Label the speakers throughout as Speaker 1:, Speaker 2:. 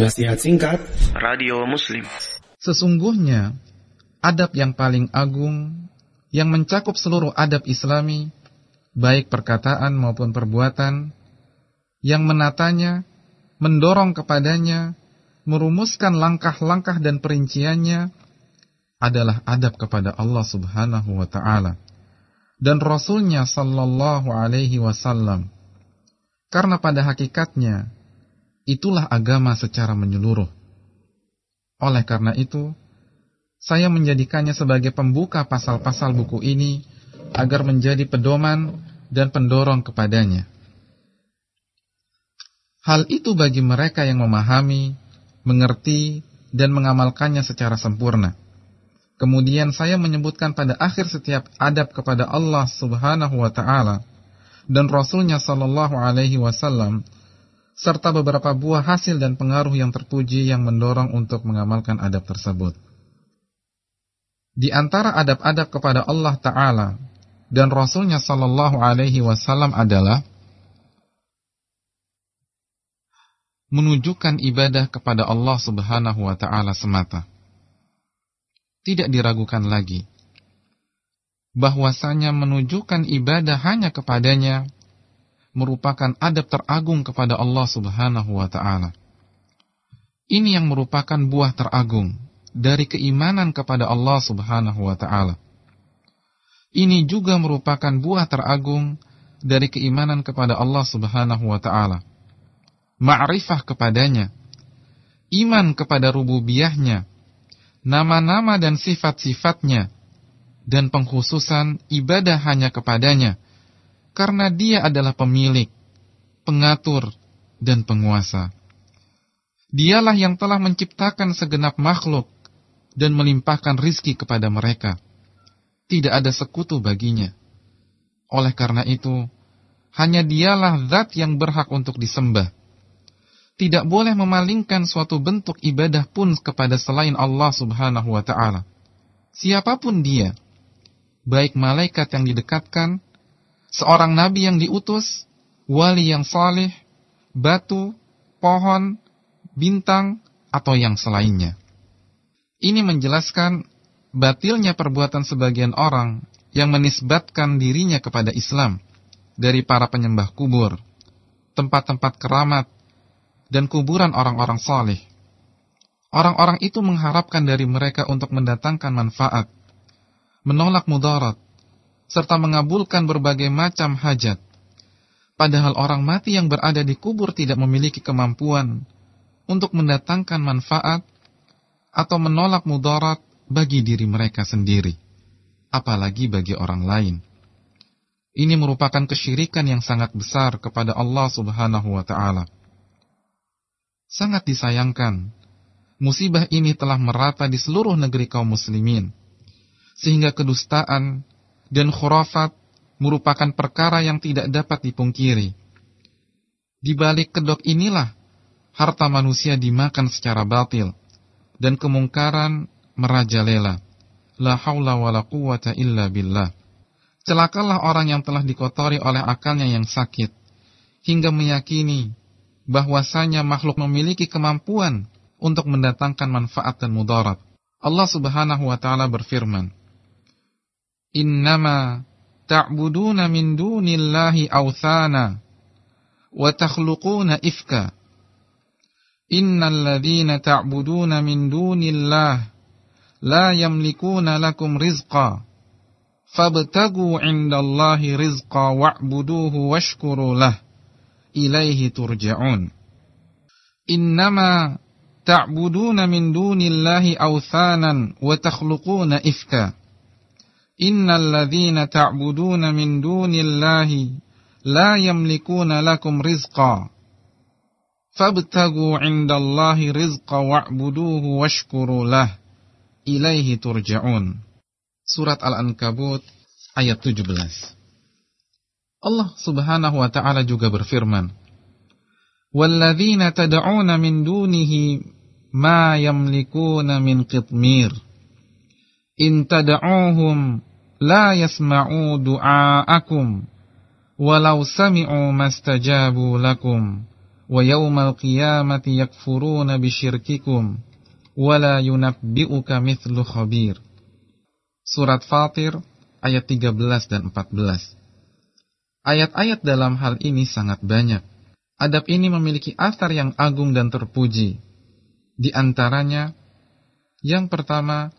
Speaker 1: Nasihat singkat
Speaker 2: Radio Muslim
Speaker 3: Sesungguhnya adab yang paling agung yang mencakup seluruh adab islami baik perkataan maupun perbuatan yang menatanya, mendorong kepadanya, merumuskan langkah-langkah dan perinciannya adalah adab kepada Allah Subhanahu wa taala dan Rasulnya sallallahu alaihi wasallam. Karena pada hakikatnya Itulah agama secara menyeluruh. Oleh karena itu, saya menjadikannya sebagai pembuka pasal-pasal buku ini agar menjadi pedoman dan pendorong kepadanya. Hal itu bagi mereka yang memahami, mengerti, dan mengamalkannya secara sempurna. Kemudian saya menyebutkan pada akhir setiap adab kepada Allah Subhanahu wa taala dan Rasulnya Shallallahu alaihi wasallam serta beberapa buah hasil dan pengaruh yang terpuji yang mendorong untuk mengamalkan adab tersebut. Di antara adab-adab kepada Allah Ta'ala dan Rasulnya Sallallahu Alaihi Wasallam adalah menunjukkan ibadah kepada Allah Subhanahu Wa Ta'ala semata. Tidak diragukan lagi bahwasanya menunjukkan ibadah hanya kepadanya merupakan adab teragung kepada Allah Subhanahu wa taala. Ini yang merupakan buah teragung dari keimanan kepada Allah Subhanahu wa taala. Ini juga merupakan buah teragung dari keimanan kepada Allah Subhanahu wa taala. Ma'rifah kepadanya, iman kepada rububiyahnya, nama-nama dan sifat-sifatnya, dan pengkhususan ibadah hanya kepadanya karena dia adalah pemilik, pengatur, dan penguasa. Dialah yang telah menciptakan segenap makhluk dan melimpahkan rizki kepada mereka. Tidak ada sekutu baginya. Oleh karena itu, hanya dialah zat yang berhak untuk disembah. Tidak boleh memalingkan suatu bentuk ibadah pun kepada selain Allah subhanahu wa ta'ala. Siapa pun dia, baik malaikat yang didekatkan, seorang nabi yang diutus, wali yang saleh, batu, pohon, bintang, atau yang selainnya. Ini menjelaskan batilnya perbuatan sebagian orang yang menisbatkan dirinya kepada Islam dari para penyembah kubur, tempat-tempat keramat, dan kuburan orang-orang saleh. Orang-orang itu mengharapkan dari mereka untuk mendatangkan manfaat, menolak mudarat, serta mengabulkan berbagai macam hajat. Padahal orang mati yang berada di kubur tidak memiliki kemampuan untuk mendatangkan manfaat atau menolak mudarat bagi diri mereka sendiri, apalagi bagi orang lain. Ini merupakan kesyirikan yang sangat besar kepada Allah Subhanahu wa taala. Sangat disayangkan, musibah ini telah merata di seluruh negeri kaum muslimin, sehingga kedustaan dan khurafat merupakan perkara yang tidak dapat dipungkiri. Di balik kedok inilah harta manusia dimakan secara batil dan kemungkaran merajalela. La haula wala quwata illa billah. Celakalah orang yang telah dikotori oleh akalnya yang sakit hingga meyakini bahwasanya makhluk memiliki kemampuan untuk mendatangkan manfaat dan mudarat. Allah Subhanahu wa taala berfirman, innama ta'buduna min dunillahi awthana wa takhluquna ifka innal ladhina ta'buduna min dunillahi la yamlikuna lakum rizqa fabtagu 'indallahi rizqa wa'buduhu washkuru lah ilaihi turja'un innama ta'buduna min dunillahi awthanan wa takhluquna ifka Innal ladzina ta'buduna min dunillahi la yamlikuna lakum rizqa. Fabtagu 'indallahi rizqa wa'buduhu washkuru lah. Ilaihi turja'un. Surat Al-Ankabut ayat 17. Allah Subhanahu wa taala juga berfirman, "Walladzina tad'una min dunihi ma yamlikuna min qitmir." In tad'uuhum la yasma'u du'aakum walau sami'u mastajabu lakum wa yawmal qiyamati yakfuruna bisyirkikum wa la yunabbi'uka mithlu khabir. Surat Fatir ayat 13 dan 14. Ayat-ayat dalam hal ini sangat banyak. Adab ini memiliki asar yang agung dan terpuji. Di antaranya, yang pertama,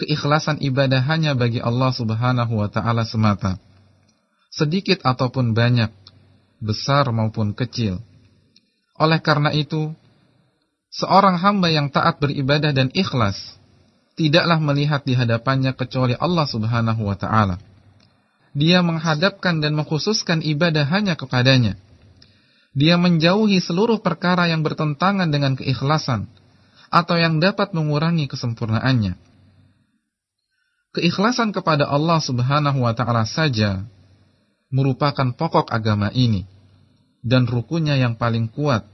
Speaker 3: keikhlasan ibadah hanya bagi Allah Subhanahu wa taala semata. Sedikit ataupun banyak, besar maupun kecil. Oleh karena itu, seorang hamba yang taat beribadah dan ikhlas tidaklah melihat di hadapannya kecuali Allah Subhanahu wa taala. Dia menghadapkan dan mengkhususkan ibadah hanya kepadanya dia menjauhi seluruh perkara yang bertentangan dengan keikhlasan atau yang dapat mengurangi kesempurnaannya keikhlasan kepada Allah Subhanahu wa taala saja merupakan pokok agama ini dan rukunya yang paling kuat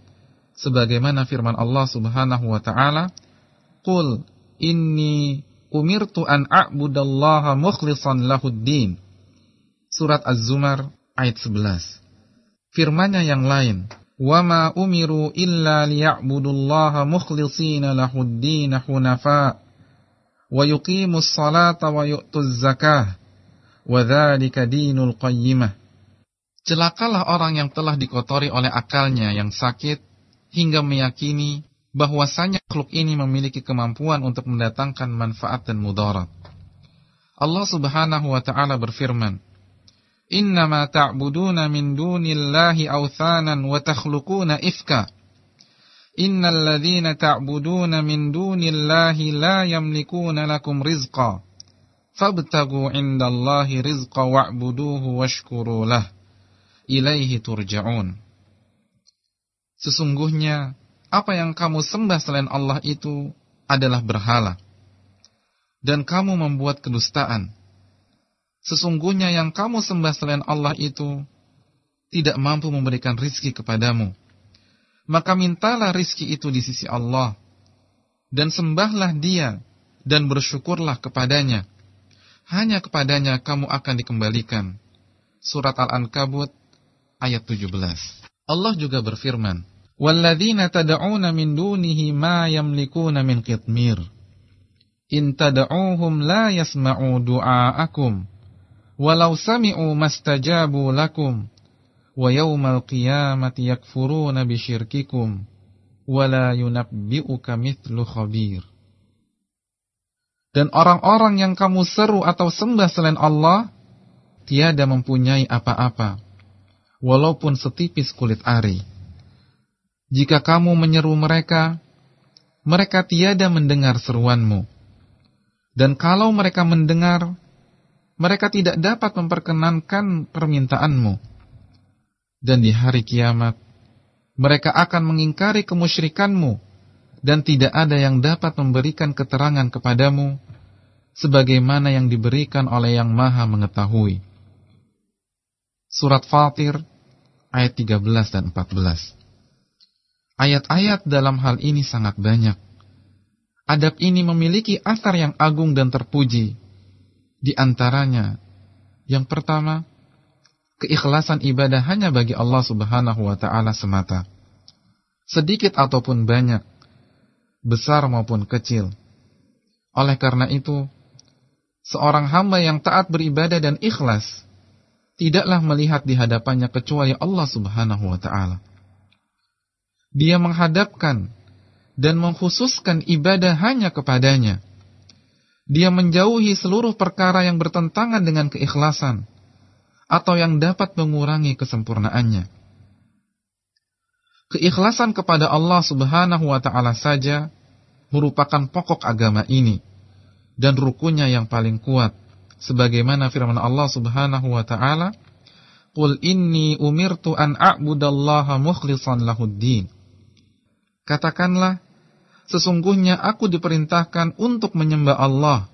Speaker 3: sebagaimana firman Allah Subhanahu wa taala qul inni umirtu an a'budallaha mukhlishan lahuddin surat az-zumar ayat 11 firmannya yang lain wama umiru illa liya'budullaha mukhlishina lahuddin hunafa' wa الصلاة salata الزكاة وذلك دين القيمة Celakalah orang yang telah dikotori oleh akalnya yang sakit hingga meyakini bahwasanya makhluk ini memiliki kemampuan untuk mendatangkan manfaat dan mudarat. Allah Subhanahu wa taala berfirman, "Innama ta'buduna min dunillahi authanan wa takhluquna ifka." Innal ladhina ta'buduna min dunillahi la yamlikuna lakum rizqa. Fabtagu indallahi rizqa wa'buduhu washkuru lah. Ilaihi turja'un. Sesungguhnya apa yang kamu sembah selain Allah itu adalah berhala dan kamu membuat kedustaan. Sesungguhnya yang kamu sembah selain Allah itu tidak mampu memberikan rizki kepadamu. Maka mintalah rizki itu di sisi Allah. Dan sembahlah dia dan bersyukurlah kepadanya. Hanya kepadanya kamu akan dikembalikan. Surat Al-Ankabut ayat 17. Allah juga berfirman, "Walladzina tad'una min dunihi ma yamlikuna min qitmir. In tad'uuhum la yasma'u du'aakum." walau sami'u mastajabu lakum dan orang-orang yang kamu seru atau sembah selain Allah tiada mempunyai apa-apa walaupun setipis kulit ari. Jika kamu menyeru mereka mereka tiada mendengar seruanmu. Dan kalau mereka mendengar mereka tidak dapat memperkenankan permintaanmu. Dan di hari kiamat, mereka akan mengingkari kemusyrikanmu, dan tidak ada yang dapat memberikan keterangan kepadamu, sebagaimana yang diberikan oleh yang maha mengetahui. Surat Fatir, ayat 13 dan 14 Ayat-ayat dalam hal ini sangat banyak. Adab ini memiliki asar yang agung dan terpuji, di antaranya, yang pertama, keikhlasan ibadah hanya bagi Allah Subhanahu wa taala semata. Sedikit ataupun banyak, besar maupun kecil. Oleh karena itu, seorang hamba yang taat beribadah dan ikhlas tidaklah melihat di hadapannya kecuali Allah Subhanahu wa taala. Dia menghadapkan dan mengkhususkan ibadah hanya kepadanya dia menjauhi seluruh perkara yang bertentangan dengan keikhlasan atau yang dapat mengurangi kesempurnaannya. Keikhlasan kepada Allah Subhanahu wa taala saja merupakan pokok agama ini dan rukunnya yang paling kuat sebagaimana firman Allah Subhanahu wa taala Qul inni umirtu an a'budallaha mukhlishan lahuddin Katakanlah Sesungguhnya aku diperintahkan untuk menyembah Allah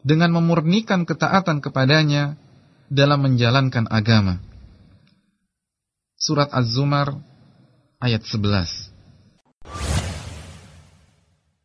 Speaker 3: dengan memurnikan ketaatan kepadanya dalam menjalankan agama. Surat Az-Zumar ayat 11